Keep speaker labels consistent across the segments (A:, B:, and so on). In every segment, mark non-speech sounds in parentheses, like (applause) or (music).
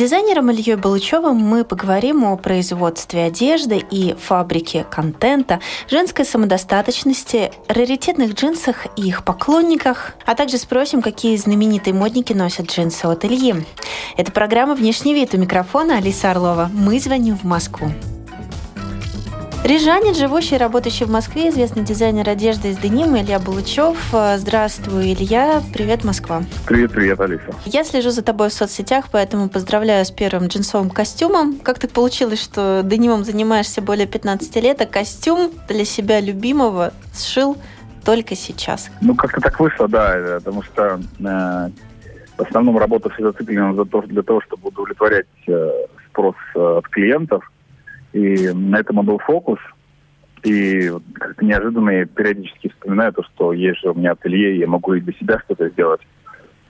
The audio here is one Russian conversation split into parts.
A: Дизайнером Ильей Балычевым мы поговорим о производстве одежды и фабрике контента, женской самодостаточности, раритетных джинсах и их поклонниках, а также спросим, какие знаменитые модники носят джинсы от Ильи. Это программа «Внешний вид» у микрофона Алиса Орлова. Мы звоним в Москву. Рижанин, живущий и работающий в Москве, известный дизайнер одежды из Денима Илья Булычев. Здравствуй, Илья. Привет, Москва.
B: Привет, привет, Алиса.
A: Я слежу за тобой в соцсетях, поэтому поздравляю с первым джинсовым костюмом. Как так получилось, что денимом занимаешься более 15 лет, а костюм для себя любимого сшил только сейчас?
B: Ну, как-то так вышло, да, потому что э, в основном работа всегда зациклена за то, для того, чтобы удовлетворять э, спрос э, от клиентов – и на этом был фокус. И как-то неожиданно я периодически вспоминаю то, что есть же у меня ателье, я могу и для себя что-то сделать.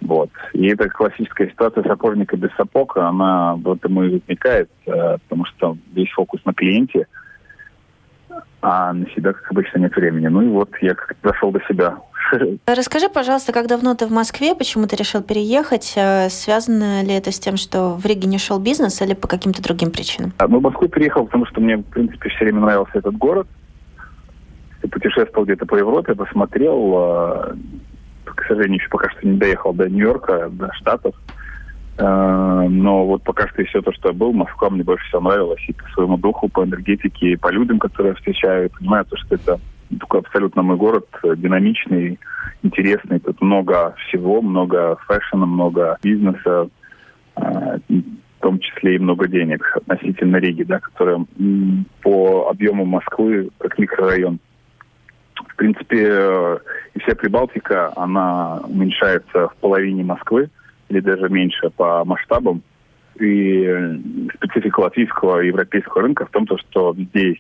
B: Вот. И эта классическая ситуация сапожника без сапог, она в этом и возникает, э, потому что весь фокус на клиенте, а на себя, как обычно, нет времени. Ну и вот я как-то дошел до себя.
A: Расскажи, пожалуйста, как давно ты в Москве, почему ты решил переехать? Э, связано ли это с тем, что в Риге не шел бизнес или по каким-то другим причинам?
B: А, ну, в Москву переехал, потому что мне, в принципе, все время нравился этот город. Я путешествовал где-то по Европе, посмотрел. А, к сожалению, еще пока что не доехал до Нью-Йорка, до Штатов. А, но вот пока что все то, что я был, Москва мне больше всего нравилась и по своему духу, по энергетике, и по людям, которые я встречаю. Понимаю, то, что это такой абсолютно мой город, э, динамичный, интересный. Тут много всего, много фэшена, много бизнеса, э, в том числе и много денег относительно Риги, да, которая по объему Москвы как микрорайон. В принципе, э, и вся Прибалтика, она уменьшается в половине Москвы, или даже меньше по масштабам. И специфика латвийского и европейского рынка в том, что здесь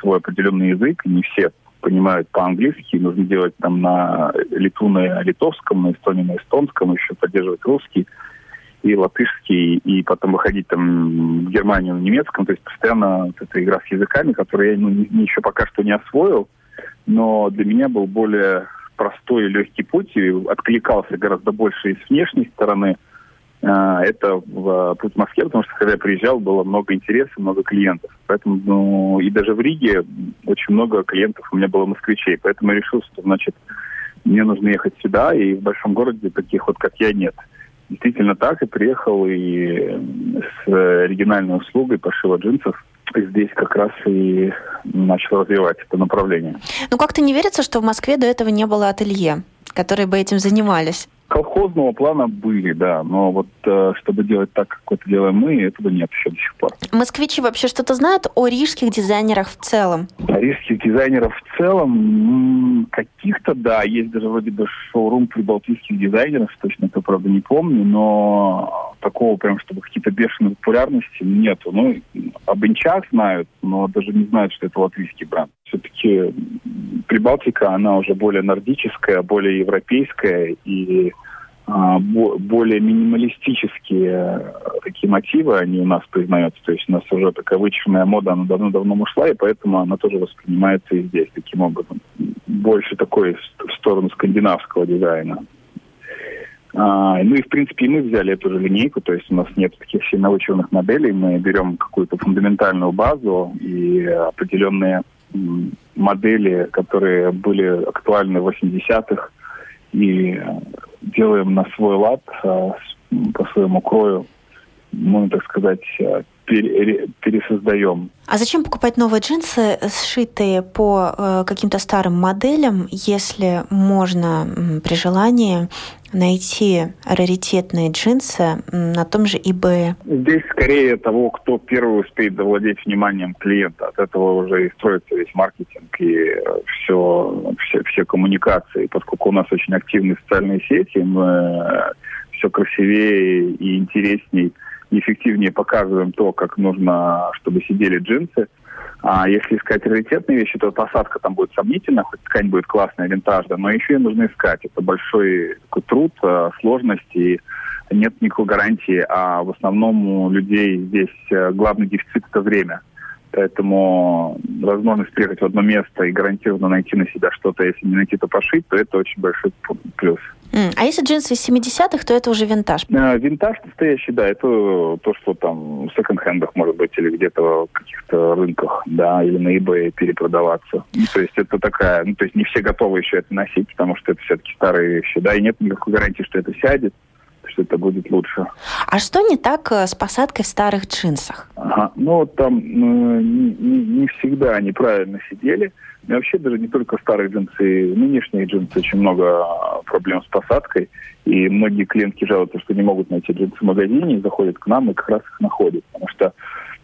B: свой определенный язык, не все понимают по-английски, нужно делать там на литу на литовском, на эстонии на эстонском, еще поддерживать русский и латышский, и потом выходить там в Германию на немецком. То есть постоянно вот эта игра с языками, которую я ну, еще пока что не освоил, но для меня был более простой и легкий путь, и откликался гораздо больше и с внешней стороны – а, это в путь в Москве, потому что когда я приезжал, было много интереса, много клиентов. Поэтому, ну, и даже в Риге очень много клиентов у меня было москвичей. Поэтому я решил, что, значит, мне нужно ехать сюда, и в большом городе таких вот, как я, нет. Действительно так, и приехал и с оригинальной услугой пошива джинсов. Здесь как раз и начал развивать это направление.
A: Ну, как-то не верится, что в Москве до этого не было ателье, которые бы этим занимались?
B: Колхозного плана были, да, но вот э, чтобы делать так, как это делаем мы, этого нет еще до сих пор.
A: Москвичи вообще что-то знают о рижских дизайнерах в целом?
B: О рижских дизайнерах в целом каких-то, да, есть даже вроде бы шоурум прибалтийских дизайнеров, точно это, правда, не помню, но такого прям, чтобы какие-то бешеные популярности нету. Ну, об инчах знают, но даже не знают, что это латвийский бренд. Все-таки Прибалтика, она уже более нордическая, более европейская и а, более минималистические э, такие мотивы, они у нас признаются. То есть у нас уже такая вычурная мода, она давно-давно ушла, и поэтому она тоже воспринимается и здесь таким образом. Больше такой в сторону скандинавского дизайна. А, ну и, в принципе, и мы взяли эту же линейку, то есть у нас нет таких сильно вычурных моделей, мы берем какую-то фундаментальную базу и определенные модели, которые были актуальны в 80-х, и делаем на свой лад, а, по своему крою, можно так сказать, пересоздаем.
A: А зачем покупать новые джинсы, сшитые по э, каким-то старым моделям, если можно при желании найти раритетные джинсы на том же eBay?
B: Здесь скорее того, кто первый успеет завладеть вниманием клиента. От этого уже и строится весь маркетинг и все, все, все коммуникации. Поскольку у нас очень активны социальные сети, мы э, все красивее и интересней эффективнее показываем то, как нужно, чтобы сидели джинсы. А если искать раритетные вещи, то посадка там будет сомнительна, хоть ткань будет классная, винтажная, но еще и нужно искать. Это большой труд, э, сложность, и нет никакой гарантии, а в основном у людей здесь э, главный дефицит – это время. Поэтому возможность приехать в одно место и гарантированно найти на себя что-то, если не найти, то пошить, то это очень большой плюс.
A: А если джинсы из 70-х, то это уже винтаж?
B: Э, винтаж настоящий, да, это то, что там в секонд-хендах, может быть, или где-то в каких-то рынках, да, или на eBay перепродаваться. Ну, то есть это такая, ну, то есть не все готовы еще это носить, потому что это все-таки старые вещи, да, и нет никакой гарантии, что это сядет что это будет лучше.
A: А что не так э, с посадкой в старых джинсах?
B: Ага. Ну, там ну, не, не, всегда они правильно сидели. И вообще даже не только старые джинсы, нынешние джинсы, очень много а, проблем с посадкой. И многие клиентки жалуются, что не могут найти джинсы в магазине, заходят к нам и как раз их находят. Потому что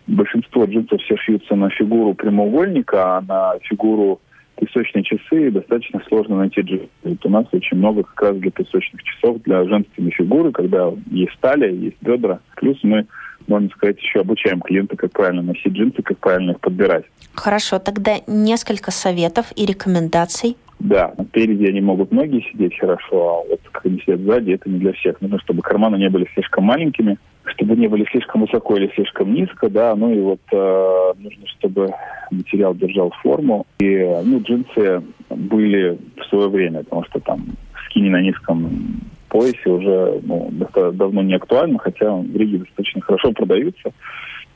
B: большинство джинсов все шьются на фигуру прямоугольника, а на фигуру песочные часы достаточно сложно найти джинсы. у нас очень много как раз для песочных часов, для женственной фигуры, когда есть талия, есть бедра. Плюс мы можно сказать, еще обучаем клиента, как правильно носить джинсы, как правильно их подбирать.
A: Хорошо, тогда несколько советов и рекомендаций.
B: Да, спереди они могут ноги сидеть хорошо, а вот как они сидят сзади, это не для всех. Нужно, чтобы карманы не были слишком маленькими, чтобы не были слишком высоко или слишком низко, да, ну и вот э, нужно, чтобы материал держал форму. И, ну, джинсы были в свое время, потому что там скини на низком поясе уже ну, давно не актуально, хотя в Риге достаточно хорошо продаются.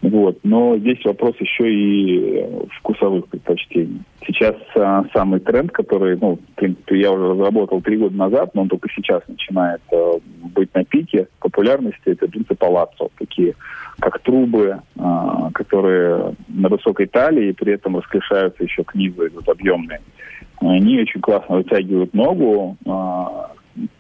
B: Вот. Но здесь вопрос еще и вкусовых предпочтений. Сейчас а, самый тренд, который, ну, в принципе, я уже разработал три года назад, но он только сейчас начинает а, быть на пике популярности, это джинсы палаццо, такие как трубы, а, которые на высокой талии, при этом расклешаются еще к идут объемные. Они очень классно вытягивают ногу, а,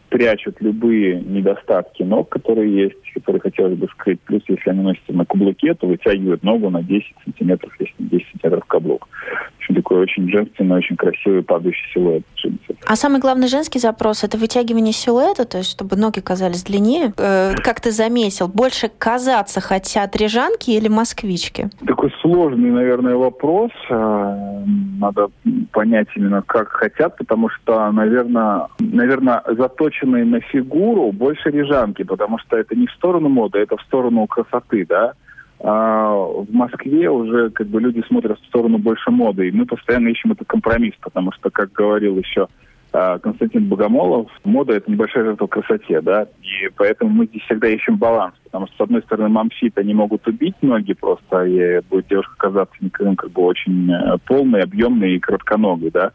B: прячут любые недостатки ног, которые есть, которые хотелось бы скрыть. Плюс, если они носятся на каблуке, то вытягивают ногу на 10 сантиметров, если не 10 сантиметров каблук. В общем, такой очень женственный, очень красивый падающий силуэт джинсов.
A: А самый главный женский запрос – это вытягивание силуэта, то есть чтобы ноги казались длиннее? Э, как ты заметил, больше казаться хотят рижанки или москвички?
B: Такой сложный, наверное, вопрос. Э, надо понять именно, как хотят, потому что, наверное, наверное заточен заточенные на фигуру больше рижанки, потому что это не в сторону моды, это в сторону красоты, да. А в Москве уже как бы люди смотрят в сторону больше моды, и мы постоянно ищем этот компромисс, потому что, как говорил еще а, Константин Богомолов, мода – это небольшая жертва красоте, да, и поэтому мы здесь всегда ищем баланс, потому что, с одной стороны, мамсит, они могут убить ноги просто, и будет девушка казаться как бы очень э, полной, объемной и коротконогой, да,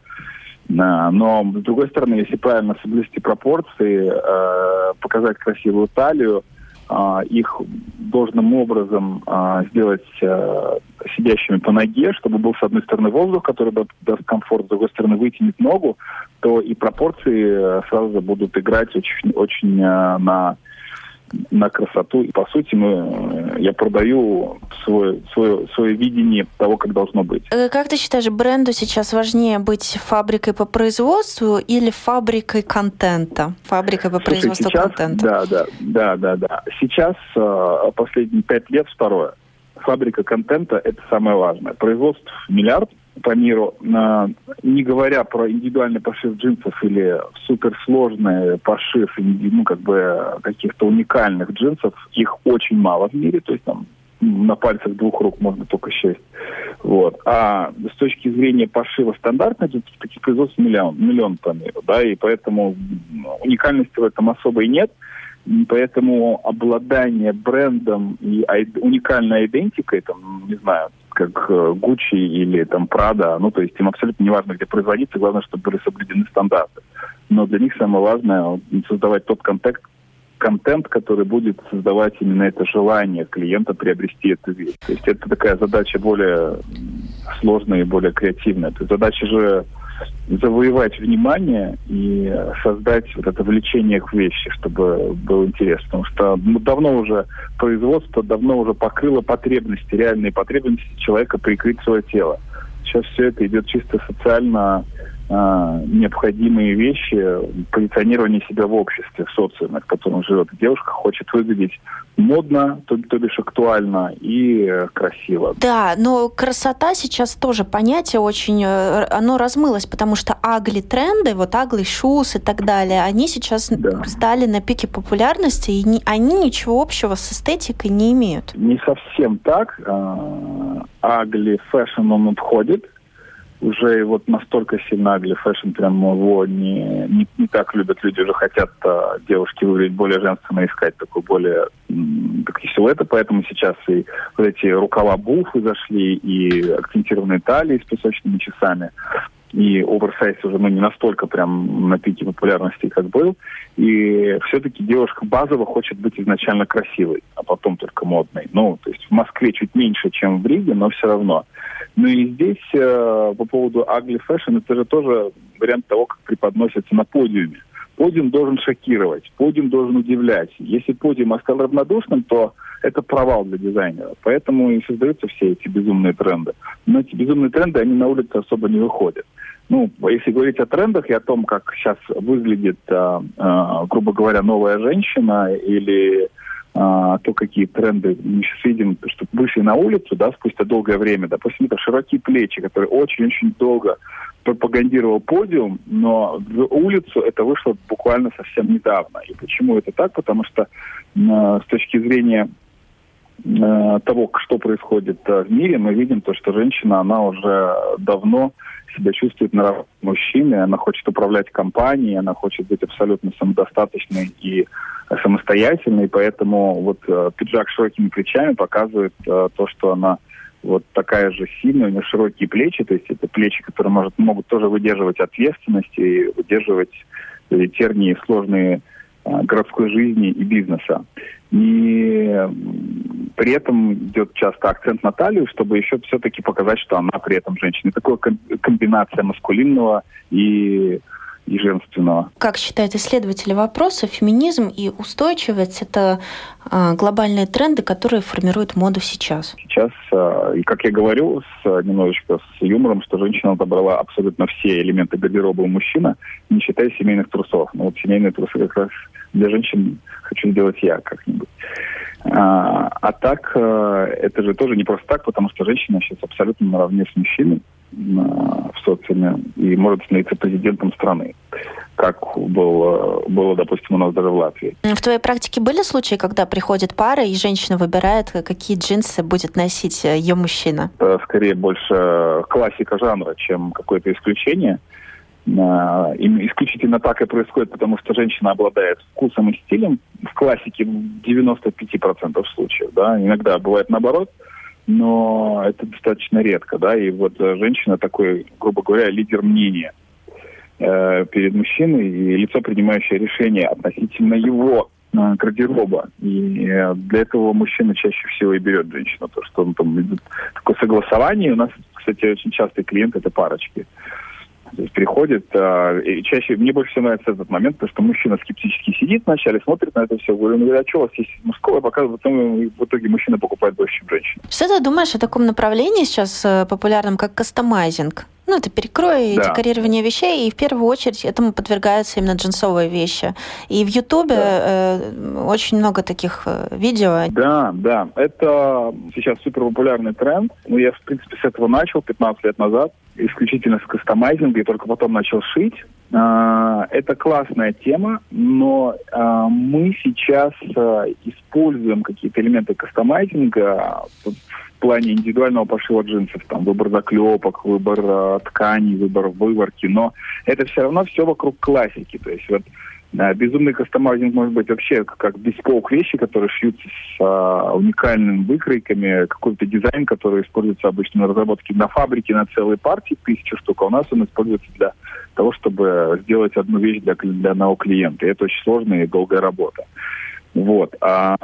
B: но, с другой стороны, если правильно соблюсти пропорции, э, показать красивую талию, э, их должным образом э, сделать сидящими по ноге, чтобы был, с одной стороны, воздух, который даст комфорт, с другой стороны, вытянет ногу, то и пропорции сразу будут играть очень, очень на на красоту. И, по сути, мы, э, я продаю свое, свое, свое видение того, как должно быть.
A: Э, как ты считаешь, бренду сейчас важнее быть фабрикой по производству или фабрикой контента? Фабрикой по Слушай, производству
B: сейчас,
A: контента.
B: Да, да, да, да, да. Сейчас э, последние пять лет второе. Фабрика контента – это самое важное. Производство миллиард – по миру, не говоря про индивидуальный пошив джинсов или суперсложный пошив, ну, как бы каких-то уникальных джинсов, их очень мало в мире, то есть там на пальцах двух рук можно только счесть. Вот. А с точки зрения пошива стандартных джинсов, таких производств миллион, миллион по миру, да, и поэтому уникальности в этом особой нет. Поэтому обладание брендом и уникальной идентикой, там, не знаю, как Гуччи или там Прада, ну, то есть им абсолютно не важно, где производиться, главное, чтобы были соблюдены стандарты. Но для них самое важное создавать тот контент, контент, который будет создавать именно это желание клиента приобрести эту вещь. То есть это такая задача более сложная и более креативная. То есть задача же завоевать внимание и создать вот это влечение к вещи, чтобы было интересно. Потому что ну, давно уже производство давно уже покрыло потребности, реальные потребности человека прикрыть свое тело. Сейчас все это идет чисто социально необходимые вещи позиционирования себя в обществе, в социуме, в котором живет девушка, хочет выглядеть модно, то, то бишь актуально и э, красиво.
A: Да, но красота сейчас тоже понятие очень, э, оно размылось, потому что ugly тренды, вот ugly shoes и так далее, они сейчас да. стали на пике популярности, и не, они ничего общего с эстетикой не имеют.
B: Не совсем так. Ugly fashion он обходит, уже вот настолько сильно ugly fashion прям его не, не, не так любят люди, уже хотят а, девушки выглядеть более женственно, искать такой более такие силуэты, поэтому сейчас и вот эти рукава буфы зашли, и акцентированные талии с песочными часами, и оверсайз уже ну, не настолько прям на пике популярности, как был. И все-таки девушка базово хочет быть изначально красивой, а потом только модной. Ну, то есть в Москве чуть меньше, чем в Риге, но все равно. Ну и здесь э, по поводу ugly fashion, это же тоже вариант того, как преподносится на подиуме. Подиум должен шокировать, подиум должен удивлять. Если подиум остал равнодушным, то это провал для дизайнера. Поэтому и создаются все эти безумные тренды. Но эти безумные тренды, они на улице особо не выходят. Ну, если говорить о трендах и о том, как сейчас выглядит, э, э, грубо говоря, новая женщина или а, то, какие тренды мы сейчас видим, что вышли на улицу, да, спустя долгое время, допустим, это широкие плечи, которые очень-очень долго пропагандировал подиум, но в улицу это вышло буквально совсем недавно. И почему это так? Потому что э, с точки зрения э, того, что происходит э, в мире, мы видим то, что женщина, она уже давно себя чувствует на равных мужчине, она хочет управлять компанией, она хочет быть абсолютно самодостаточной и самостоятельной, поэтому вот э, пиджак с широкими плечами показывает э, то, что она вот такая же сильная, у нее широкие плечи, то есть это плечи, которые может, могут тоже выдерживать ответственность и выдерживать э, тернии сложные э, городской жизни и бизнеса. И при этом идет часто акцент на талию, чтобы еще все-таки показать, что она при этом женщина. Такая комбинация маскулинного и и женственного.
A: Как считают исследователи вопроса, феминизм и устойчивость – это э, глобальные тренды, которые формируют моду сейчас?
B: Сейчас, э, и как я говорю, с, немножечко с юмором, что женщина отобрала абсолютно все элементы гардероба у мужчины, не считая семейных трусов. Но вот семейные трусы как раз для женщин хочу сделать я как-нибудь. А, а так, э, это же тоже не просто так, потому что женщина сейчас абсолютно наравне с мужчиной в социуме и может становиться президентом страны, как было, было, допустим, у нас даже в Латвии.
A: В твоей практике были случаи, когда приходит пара, и женщина выбирает, какие джинсы будет носить ее мужчина?
B: Скорее больше классика жанра, чем какое-то исключение. А, исключительно так и происходит, потому что женщина обладает вкусом и стилем в классике в 95% случаев. Да? Иногда бывает наоборот – но это достаточно редко, да, и вот э, женщина такой, грубо говоря, лидер мнения э, перед мужчиной и лицо, принимающее решение относительно его э, гардероба. И э, для этого мужчина чаще всего и берет женщину, то, что он там идет такое согласование. У нас, кстати, очень частый клиент это парочки. То приходит, э, и чаще, мне больше всего нравится этот момент, потому что мужчина скептически сидит вначале, смотрит на это все, говорю, ну, а что у вас есть мужское, показывает, потом в итоге мужчина покупает больше, чем женщина.
A: Что ты думаешь о таком направлении сейчас э, популярном, как кастомайзинг? Ну, это перекрой да. декорирование вещей, и в первую очередь этому подвергаются именно джинсовые вещи. И в Ютубе да. э, очень много таких э, видео.
B: Да, да, это сейчас супер популярный тренд. Ну, я, в принципе, с этого начал 15 лет назад исключительно с кастомайзинга и только потом начал шить. А, это классная тема, но а, мы сейчас а, используем какие-то элементы кастомайзинга плане индивидуального пошива джинсов, там выбор заклепок, выбор тканей, выбор выборки, но это все равно все вокруг классики. То есть вот да, безумный кастомайзинг может быть вообще как беспок вещи, которые шьются с а, уникальными выкройками, какой-то дизайн, который используется обычно на разработке на фабрике на целые партии, тысячу штук, а у нас он используется для того, чтобы сделать одну вещь для, для одного клиента. И это очень сложная и долгая работа. Вот. А,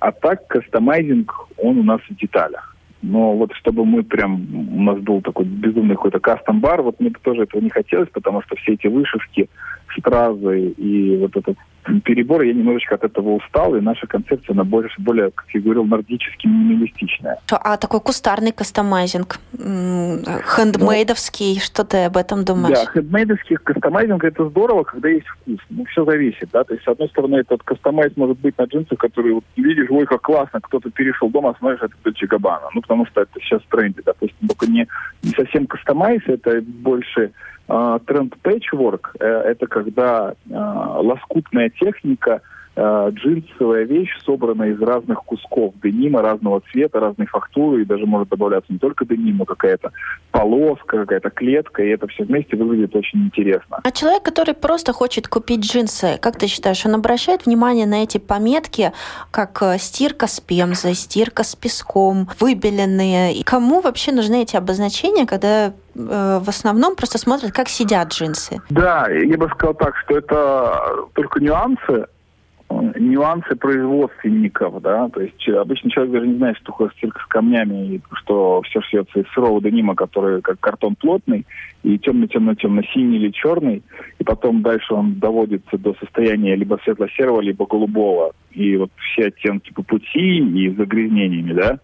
B: а так кастомайзинг, он у нас в деталях. Но вот чтобы мы прям, у нас был такой безумный какой-то кастом-бар, вот мне тоже этого не хотелось, потому что все эти вышивки, стразы и вот этот перебор, я немножечко от этого устал, и наша концепция, она больше, более, как я говорил, нордически минималистичная.
A: А такой кустарный кастомайзинг, хендмейдовский, ну, что ты об этом думаешь?
B: Да, хендмейдовский кастомайзинг это здорово, когда есть вкус. Ну, все зависит, да, то есть, с одной стороны, этот кастомайз может быть на джинсах, которые вот, видишь, ой, как классно, кто-то перешел дома, смотришь, это Дольче Габбана, ну, потому что это сейчас в тренде, допустим, только не, не совсем кастомайз, это больше тренд пэтчворк э, – это когда а, лоскутная техника – э, джинсовая вещь, собранная из разных кусков денима разного цвета, разной фактуры, и даже может добавляться не только деним, но какая-то полоска, какая-то клетка, и это все вместе выглядит очень интересно.
A: А человек, который просто хочет купить джинсы, как ты считаешь, он обращает внимание на эти пометки, как э, стирка с пемзой, стирка с песком, выбеленные? И кому вообще нужны эти обозначения, когда э, в основном просто смотрят, как сидят джинсы.
B: Да, я бы сказал так, что это только нюансы, нюансы производственников, да, то есть обычно человек даже не знает, что такое стирка с камнями, и что все шьется из сырого денима, который как картон плотный, и темно-темно-темно-синий или черный, и потом дальше он доводится до состояния либо светло-серого, либо голубого, и вот все оттенки по пути и загрязнениями, да,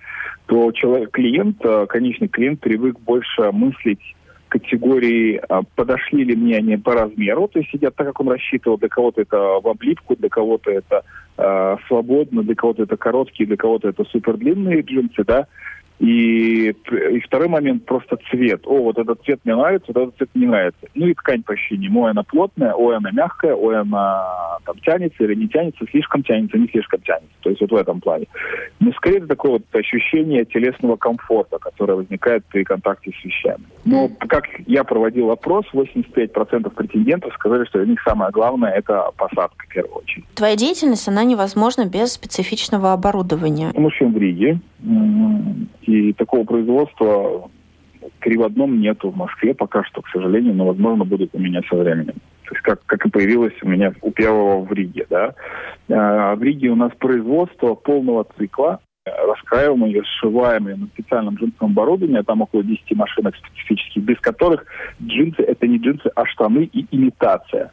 B: то человек, клиент, э, конечный клиент привык больше мыслить категории, а, подошли ли мне они по размеру, то есть сидят так, как он рассчитывал, для кого-то это в облипку, для кого-то это э, свободно, для кого-то это короткие, для кого-то это супер длинные джинсы, да, и, и второй момент просто цвет. О, вот этот цвет мне нравится, вот этот цвет не нравится. Ну и ткань по ощущениям. Ой, она плотная, ой, она мягкая, ой, она там тянется или не тянется, слишком тянется, не слишком тянется. То есть вот в этом плане. Но скорее это такое вот ощущение телесного комфорта, которое возникает при контакте с вещами. Но как я проводил опрос, 85% претендентов сказали, что для них самое главное – это посадка в первую очередь.
A: Твоя деятельность, она невозможна без специфичного оборудования.
B: Мы в Риге и такого производства при одном нету в Москве пока что, к сожалению, но, возможно, будет у меня со временем. То есть как, как и появилось у меня у первого в Риге. Да? А, в Риге у нас производство полного цикла, раскраиваемые, сшиваемые на специальном джинсовом оборудовании, там около 10 машинок специфических, без которых джинсы – это не джинсы, а штаны и имитация.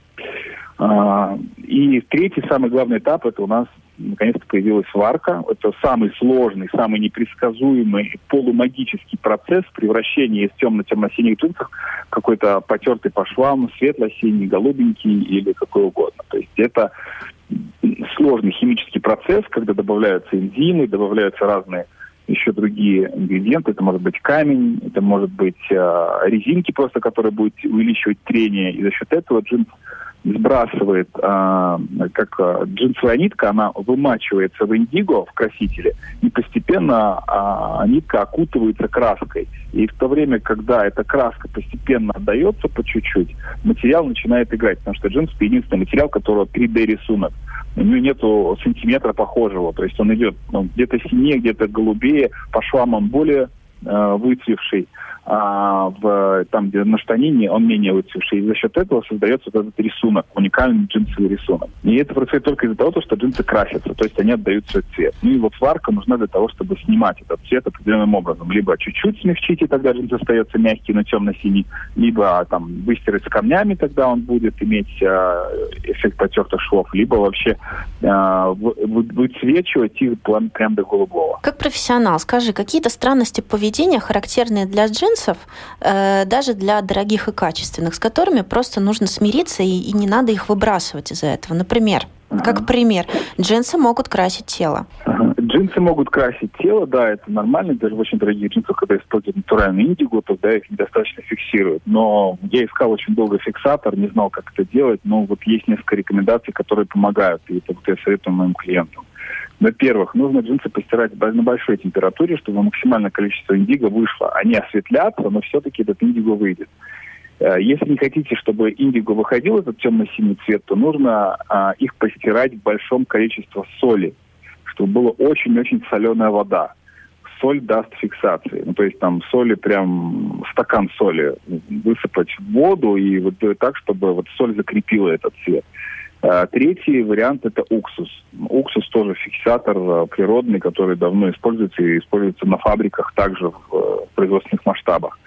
B: А, и третий, самый главный этап – это у нас наконец-то появилась сварка. Это самый сложный, самый непредсказуемый полумагический процесс превращения из темно-темно-синих джинсов какой-то потертый по швам, светло-синий, голубенький или какой угодно. То есть это сложный химический процесс, когда добавляются энзимы, добавляются разные еще другие ингредиенты. Это может быть камень, это может быть э, резинки просто, которые будут увеличивать трение. И за счет этого джинс сбрасывает, а, как а, джинсовая нитка, она вымачивается в индиго, в красителе, и постепенно а, нитка окутывается краской. И в то время, когда эта краска постепенно отдается по чуть-чуть, материал начинает играть, потому что джинс это единственный материал, которого 3D-рисунок. У него нету сантиметра похожего, то есть он идет ну, где-то синее, где-то голубее, по швам он более э, выцвевший а, в, там, где на штанине, он менее выцветший. И за счет этого создается вот этот рисунок, уникальный джинсовый рисунок. И это происходит только из-за того, что джинсы красятся, то есть они отдают свой цвет. Ну и вот сварка нужна для того, чтобы снимать этот цвет определенным образом. Либо чуть-чуть смягчить, и тогда джинс остается мягкий, но темно-синий, либо там выстирать с камнями, тогда он будет иметь э, эффект потертых швов, либо вообще э, выцвечивать их прям до голубого.
A: Как профессионал, скажи, какие-то странности поведения, характерные для джинсов, джинсов, э, даже для дорогих и качественных, с которыми просто нужно смириться и, и не надо их выбрасывать из-за этого. Например, как пример, джинсы могут красить тело.
B: Джинсы могут красить тело, да, это нормально. Даже в очень дорогих джинсах, когда используют натуральный индиго, тогда их недостаточно фиксируют. Но я искал очень долго фиксатор, не знал, как это делать. Но вот есть несколько рекомендаций, которые помогают. И это вот я советую моим клиентам. Во-первых, нужно джинсы постирать на большой температуре, чтобы максимальное количество индиго вышло. Они осветлятся, но все-таки этот индиго выйдет. Э, если не хотите, чтобы индиго выходил этот темно-синий цвет, то нужно а, их постирать в большом количестве соли, чтобы была очень-очень соленая вода. Соль даст фиксации. Ну, то есть там соли прям стакан соли высыпать в воду и вот так, чтобы вот соль закрепила этот цвет. А, третий вариант – это уксус. Уксус тоже фиксатор а, природный, который давно используется и используется на фабриках также в э, производственных масштабах.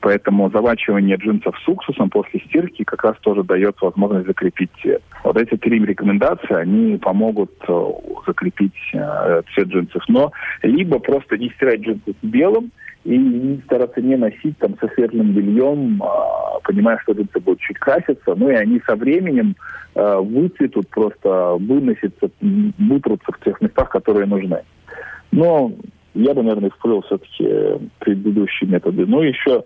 B: Поэтому завачивание джинсов с уксусом после стирки как раз тоже дает возможность закрепить цвет. Вот эти три рекомендации, они помогут э, закрепить э, цвет джинсов. Но либо просто не стирать джинсы с белым, и стараться не носить там со светлым бельем, а, понимая, что джинсы будут чуть краситься, ну и они со временем э, выцветут, просто выносятся, вытрутся в тех местах, которые нужны. Но я бы, наверное, использовал все-таки предыдущие методы. Ну, еще,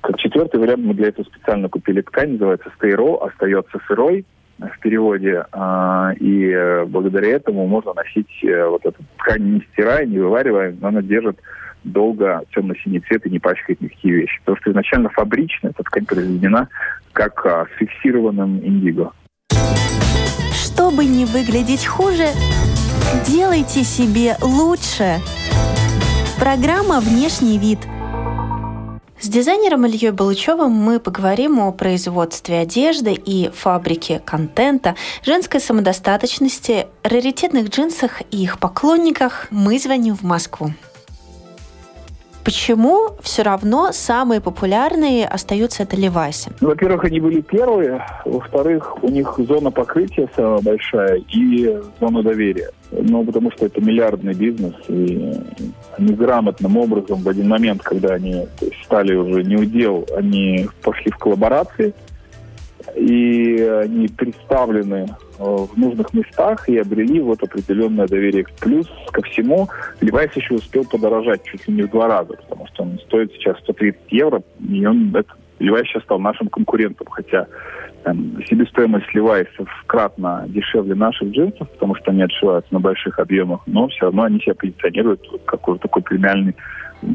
B: как четвертый вариант, мы для этого специально купили ткань, называется стейро, остается сырой в переводе, а, и э, благодаря этому можно носить э, вот эту ткань не стирая, не вываривая, она держит долго темно-синий цвет и не пачкает никакие вещи. Потому что изначально фабрично эта ткань произведена как а, с фиксированным индиго.
A: Чтобы не выглядеть хуже, делайте себе лучше. Программа «Внешний вид». С дизайнером Ильей Балычевым мы поговорим о производстве одежды и фабрике контента, женской самодостаточности, раритетных джинсах и их поклонниках. Мы звоним в Москву. Почему все равно самые популярные остаются это Левайсы?
B: Ну, во-первых, они были первые. Во-вторых, у них зона покрытия самая большая и зона доверия. Ну, потому что это миллиардный бизнес, и они грамотным образом в один момент, когда они стали уже не удел, они пошли в коллаборации, и они представлены Э, в нужных местах и обрели вот определенное доверие. Плюс ко всему, Levi's еще успел подорожать чуть ли не в два раза, потому что он стоит сейчас 130 евро, и он, это, Levi's сейчас стал нашим конкурентом, хотя там, себестоимость Levi's кратно дешевле наших джинсов, потому что они отшиваются на больших объемах, но все равно они себя позиционируют как уже такой премиальный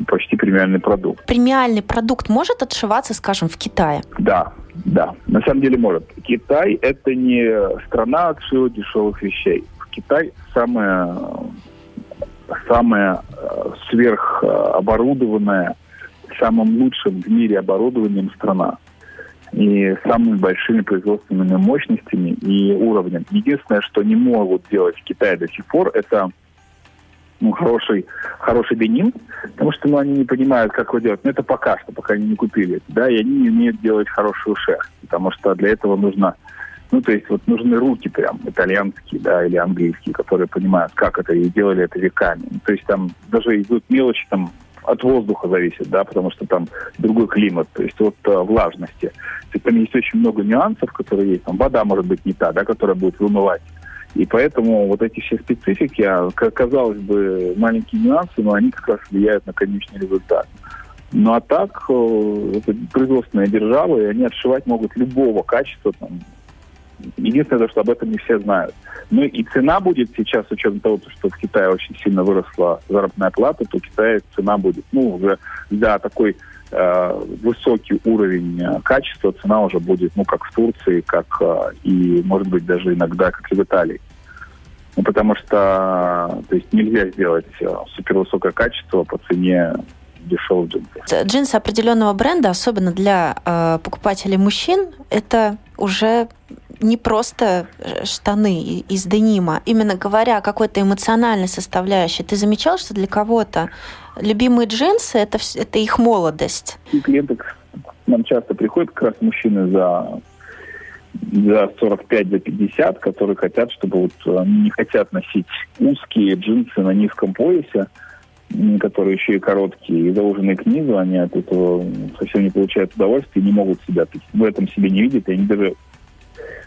B: почти премиальный продукт.
A: Премиальный продукт может отшиваться, скажем, в Китае?
B: Да, да, на самом деле может. Китай – это не страна отшива дешевых вещей. Китай самая, самая э, сверхоборудованная, самым лучшим в мире оборудованием страна и самыми большими производственными мощностями и уровнем. Единственное, что не могут делать в Китае до сих пор, это ну, хороший, хороший деним, потому что ну, они не понимают, как его делать. Но это пока что, пока они не купили. Да, и они не умеют делать хорошую шерсть, потому что для этого нужно ну, то есть вот нужны руки прям, итальянские, да, или английские, которые понимают, как это, и делали это веками. То есть там даже идут мелочи, там, от воздуха зависит, да, потому что там другой климат, то есть от э, влажности. То есть там есть очень много нюансов, которые есть. Там вода может быть не та, да, которая будет вымывать и поэтому вот эти все специфики, а, казалось бы, маленькие нюансы, но они как раз влияют на конечный результат. Ну а так, э, это производственная держава, и они отшивать могут любого качества. Там. Единственное, что об этом не все знают. Ну и цена будет сейчас, с учетом того, что в Китае очень сильно выросла заработная плата, то в Китае цена будет, ну, уже, да, такой Э, высокий уровень э, качества, цена уже будет, ну, как в Турции, как э, и, может быть, даже иногда, как и в Италии. Ну, потому что, то есть, нельзя сделать супервысокое качество по цене дешевых джинсов.
A: Джинсы определенного бренда, особенно для э, покупателей мужчин, это уже не просто штаны из денима. Именно говоря о какой-то эмоциональной составляющей, ты замечал, что для кого-то любимые джинсы это, это их молодость?
B: И клиенты нам часто приходят как раз мужчины за за 45, за 50, которые хотят, чтобы вот они не хотят носить узкие джинсы на низком поясе, которые еще и короткие, и зауженные к низу, они от этого совсем не получают удовольствия, не могут себя в этом себе не видят, и они даже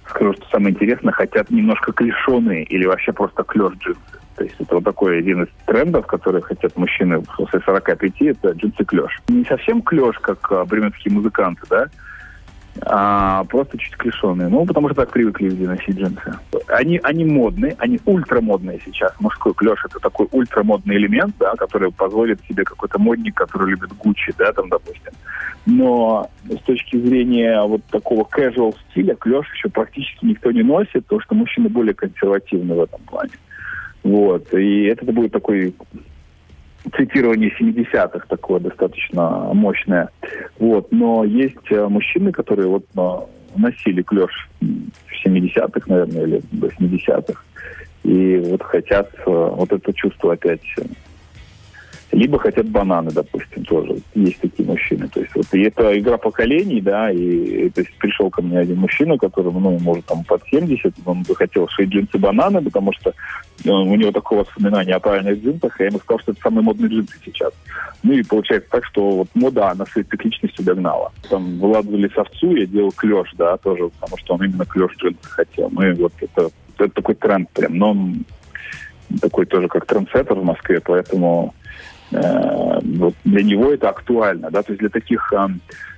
B: скажу, что самое интересное, хотят немножко клешеные или вообще просто клеш джинсы. То есть это вот такой один из трендов, которые хотят мужчины после 45, это джинсы клеш. Не совсем клеш, как а, бременские музыканты, да, а просто чуть клешеные. Ну, потому что так привыкли люди носить джинсы. Они, они модные, они ультрамодные сейчас. Мужской клеш это такой ультрамодный элемент, да, который позволит себе какой-то модник, который любит Гуччи, да, там, допустим. Но с точки зрения вот такого casual стиля клеш еще практически никто не носит, потому что мужчины более консервативны в этом плане. Вот. И это будет такой цитирование 70-х такое достаточно мощное. Вот. Но есть э, мужчины, которые вот э, носили клеш в 70-х, наверное, или 80-х. И вот хотят э, вот это чувство опять либо хотят бананы, допустим, тоже есть такие мужчины. То есть вот и это игра поколений, да, и то есть пришел ко мне один мужчина, который, ну, может, там под 70, он бы хотел шить джинсы бананы, потому что э, у него такое воспоминание о правильных джинсах, и я ему сказал, что это самые модные джинсы сейчас. Ну и получается так, что вот мода, она своей цикличностью догнала. Там Владу Лисовцу я делал клеш, да, тоже, потому что он именно клеш джинсы хотел. Ну и вот это, это такой тренд прям, но он такой тоже как трендсеттер в Москве, поэтому вот для него это актуально. Да? То есть для таких э,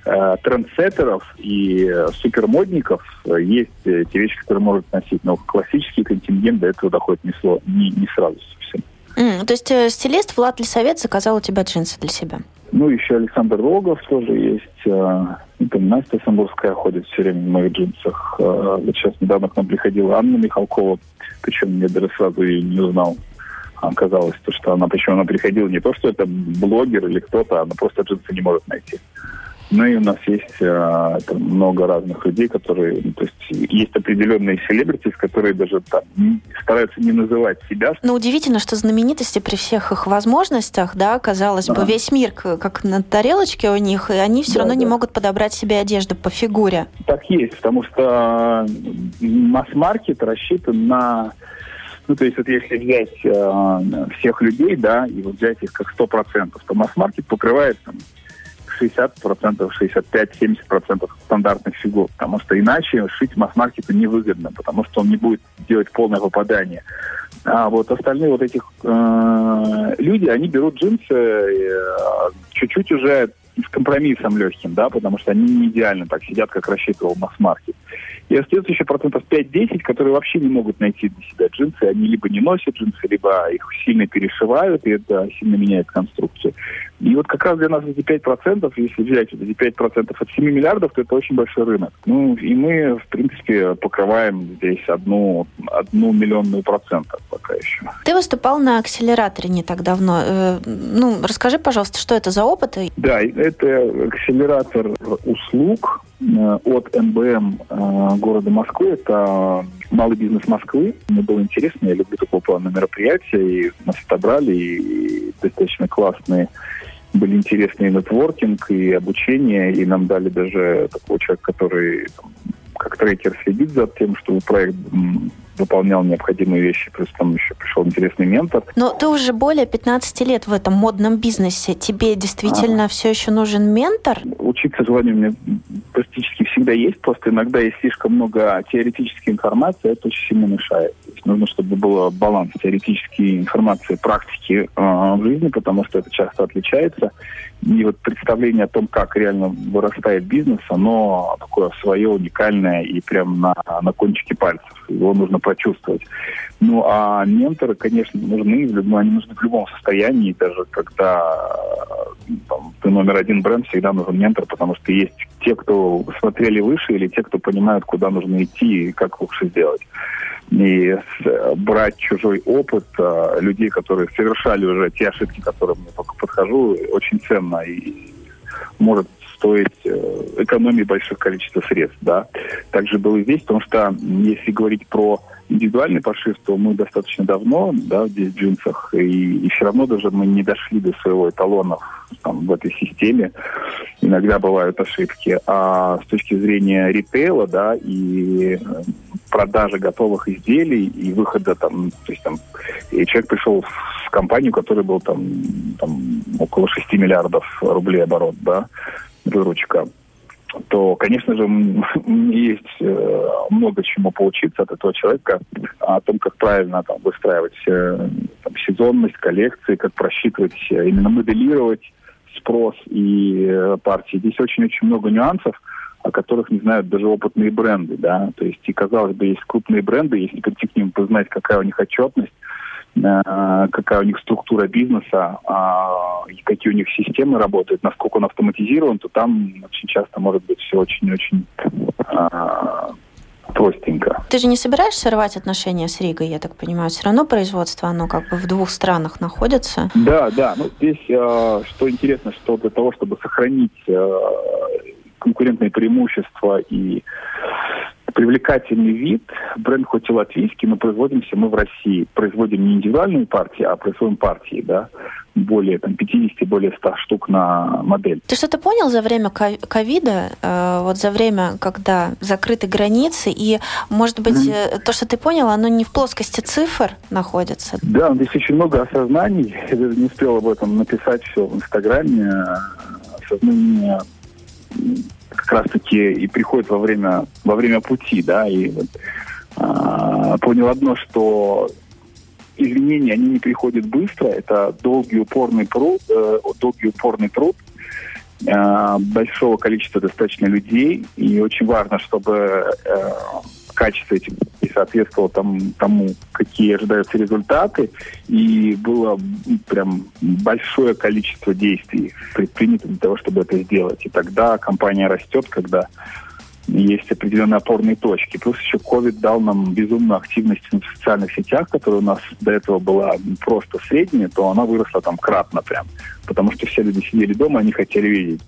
B: э трендсеттеров и супермодников есть те вещи, которые могут носить. Но классический контингент до этого доходит не, сло, не, не сразу совсем.
A: Mm, то есть э, стилист Влад Лисовец заказал у тебя джинсы для себя?
B: Ну, еще Александр Рогов тоже есть. Э, там Настя Самбурская ходит все время в моих джинсах. Э, вот сейчас недавно к нам приходила Анна Михалкова, причем я даже сразу ее не узнал оказалось, то, что она, причем она приходила не то, что это блогер или кто-то, она просто джинсы не может найти. Ну и у нас есть э, много разных людей, которые, ну, то есть есть определенные селебритис, которые даже там стараются не называть себя.
A: Но удивительно, что знаменитости при всех их возможностях, да, казалось бы, весь мир как на тарелочке у них, и они все да, равно да. не могут подобрать себе одежду по фигуре.
B: Так есть, потому что масс-маркет рассчитан на ну, то есть вот если взять э, всех людей, да, и вот взять их как 100%, то масс-маркет покрывает там, 60%, 65-70% стандартных фигур, потому что иначе шить масс-маркету невыгодно, потому что он не будет делать полное попадание. А вот остальные вот этих э, люди, они берут джинсы э, чуть-чуть уже с компромиссом легким, да, потому что они не идеально так сидят, как рассчитывал масс-маркет. И остается еще процентов 5-10, которые вообще не могут найти для себя джинсы. Они либо не носят джинсы, либо их сильно перешивают, и это сильно меняет конструкцию. И вот как раз для нас эти 5%, если взять эти 5% от 7 миллиардов, то это очень большой рынок. Ну, и мы, в принципе, покрываем здесь одну, одну миллионную процентов пока еще.
A: Ты выступал на акселераторе не так давно. Э, ну, расскажи, пожалуйста, что это за опыт?
B: Да, это акселератор услуг, от МБМ э, города Москвы. Это малый бизнес Москвы. Мне было интересно, я люблю такого плана мероприятия, и нас отобрали, и достаточно классные были интересные нетворкинг и обучение, и нам дали даже такого человека, который как трекер следит за тем, чтобы проект выполнял необходимые вещи, плюс там еще пришел интересный ментор.
A: Но ты уже более 15 лет в этом модном бизнесе. Тебе действительно а. все еще нужен ментор?
B: Учиться желание у меня практически всегда есть, просто иногда есть слишком много теоретической информации, это очень сильно мешает. То есть нужно, чтобы был баланс теоретической информации, практики э, в жизни, потому что это часто отличается. И вот представление о том, как реально вырастает бизнес, оно такое свое, уникальное и прям на, на кончике пальцев. Его нужно почувствовать. Ну, а менторы, конечно, нужны, они нужны в любом состоянии, даже когда там, ты номер один бренд, всегда нужен ментор, потому что есть те, кто смотрели выше, или те, кто понимают, куда нужно идти и как лучше сделать. И брать чужой опыт а, людей, которые совершали уже те ошибки, к которым я только подхожу, очень ценно и может стоить э, экономии больших количеств средств. Да. Также было и здесь, потому что если говорить про индивидуальный пошив, то мы достаточно давно да, здесь в джинсах, и, и все равно даже мы не дошли до своего эталона там, в этой системе. Иногда бывают ошибки. А с точки зрения ритейла, да, и э, продажи готовых изделий, и выхода там, то есть там, и человек пришел в компанию, которая был там, там около 6 миллиардов рублей оборот, да, выручка то, конечно же, (laughs) есть э, много чему поучиться от этого человека о том, как правильно там, выстраивать э, там, сезонность коллекции, как просчитывать, э, именно моделировать спрос и партии. Здесь очень-очень много нюансов, о которых не знают даже опытные бренды, да, то есть, и казалось бы, есть крупные бренды, если прийти к ним, познать, какая у них отчетность, какая у них структура бизнеса, а, какие у них системы работают, насколько он автоматизирован, то там очень часто может быть все очень-очень а, простенько.
A: Ты же не собираешься рвать отношения с Ригой, я так понимаю? Все равно производство, оно как бы в двух странах находится.
B: Да, да. Ну, здесь, э, что интересно, что для того, чтобы сохранить э, конкурентные преимущества и привлекательный вид. Бренд хоть и латвийский, но производимся мы в России. Производим не индивидуальные партии, а производим партии, да. более там, 50, более 100 штук на модель.
A: Ты что-то понял за время ковида, э, вот за время, когда закрыты границы, и, может быть, mm-hmm. то, что ты понял, оно не в плоскости цифр находится?
B: Да, здесь очень много осознаний. Я даже не успел об этом написать все в Инстаграме. Осознание как раз-таки и приходит во время, во время пути, да, и вот, а, понял одно, что изменения, они не приходят быстро, это долгий упорный труд, э, долгий упорный труд э, большого количества достаточно людей, и очень важно, чтобы э, качество этих и соответствовало там, тому, какие ожидаются результаты, и было прям большое количество действий предпринято для того, чтобы это сделать. И тогда компания растет, когда есть определенные опорные точки. Плюс еще COVID дал нам безумную активность в социальных сетях, которая у нас до этого была просто средняя, то она выросла там кратно прям. Потому что все люди сидели дома, они хотели видеть.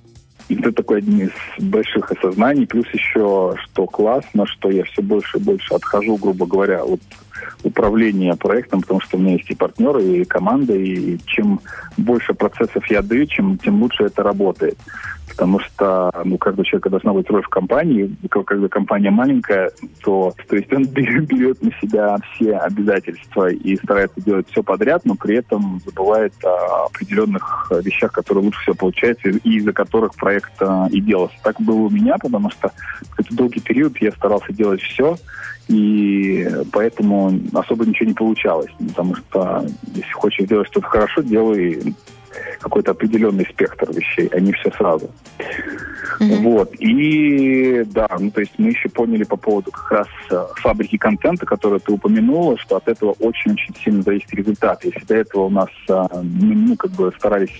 B: Это такой один из больших осознаний. Плюс еще, что классно, что я все больше и больше отхожу, грубо говоря, от управления проектом, потому что у меня есть и партнеры, и команда, и чем больше процессов я даю, чем, тем лучше это работает потому что ну, каждый человек должна быть роль в компании. Когда компания маленькая, то, то есть он (laughs) берет на себя все обязательства и старается делать все подряд, но при этом забывает о определенных вещах, которые лучше всего получаются и из-за которых проект а, и делался. Так было у меня, потому что это долгий период я старался делать все, и поэтому особо ничего не получалось, потому что если хочешь сделать что-то хорошо, делай какой-то определенный спектр вещей, а не все сразу. Mm-hmm. Вот. И да, ну то есть мы еще поняли по поводу как раз э, фабрики контента, которую ты упомянула, что от этого очень-очень сильно зависит результат. Если до этого у нас э, ну, как бы старались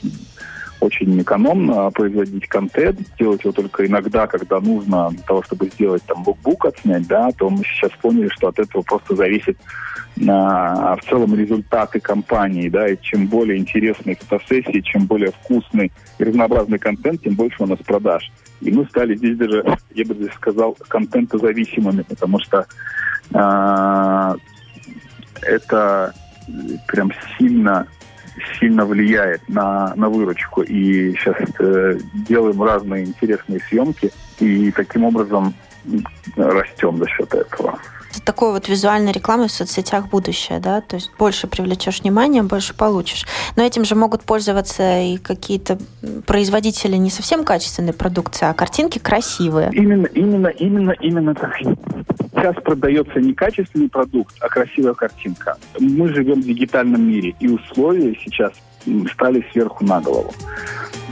B: очень экономно производить контент, делать его только иногда, когда нужно для того, чтобы сделать там букбук отснять, да, то мы сейчас поняли, что от этого просто зависит а, в целом результаты компании, да, и чем более интересные фотосессии, чем более вкусный и разнообразный контент, тем больше у нас продаж. И мы стали здесь даже, я бы здесь сказал, контентозависимыми, потому что а, это прям сильно сильно влияет на, на выручку. И сейчас э, делаем разные интересные съемки, и таким образом растем за счет этого.
A: Это такой вот визуальной рекламы в соцсетях будущее, да? То есть больше привлечешь внимание, больше получишь. Но этим же могут пользоваться и какие-то производители не совсем качественной продукции, а картинки красивые.
B: Именно, именно, именно, именно так. Сейчас продается не качественный продукт, а красивая картинка. Мы живем в дигитальном мире, и условия сейчас стали сверху на голову.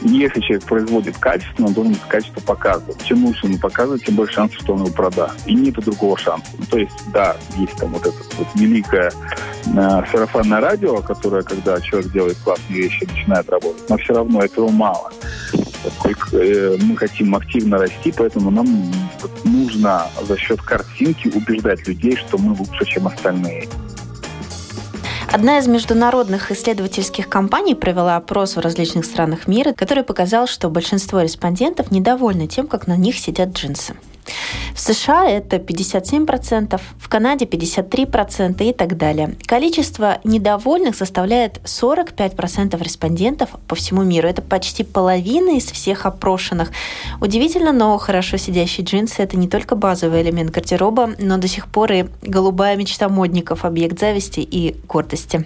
B: Если человек производит качественно, он должен качество показывать. Чем лучше он показывает, тем больше шансов, что он его продаст. И нет другого шанса. Ну, то есть, да, есть там вот это вот великое э, сарафанное радио, которое, когда человек делает классные вещи, начинает работать. Но все равно этого мало. Поскольку э, мы хотим активно расти, поэтому нам нужно за счет картинки убеждать людей, что мы лучше, чем остальные.
A: Одна из международных исследовательских компаний провела опрос в различных странах мира, который показал, что большинство респондентов недовольны тем, как на них сидят джинсы. В США это 57%, в Канаде 53% и так далее. Количество недовольных составляет 45% респондентов по всему миру. Это почти половина из всех опрошенных. Удивительно, но хорошо сидящие джинсы – это не только базовый элемент гардероба, но до сих пор и голубая мечта модников, объект зависти и гордости.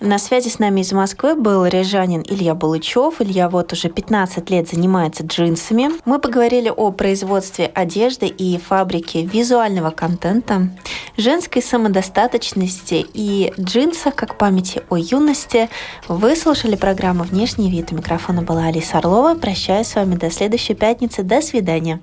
A: На связи с нами из Москвы был рижанин Илья Булычев. Илья вот уже 15 лет занимается джинсами. Мы поговорили о производстве одежды и фабрике визуального контента, женской самодостаточности и джинсах как памяти о юности. Вы слушали программу «Внешний вид». У микрофона была Алиса Орлова. Прощаюсь с вами до следующей пятницы. До свидания.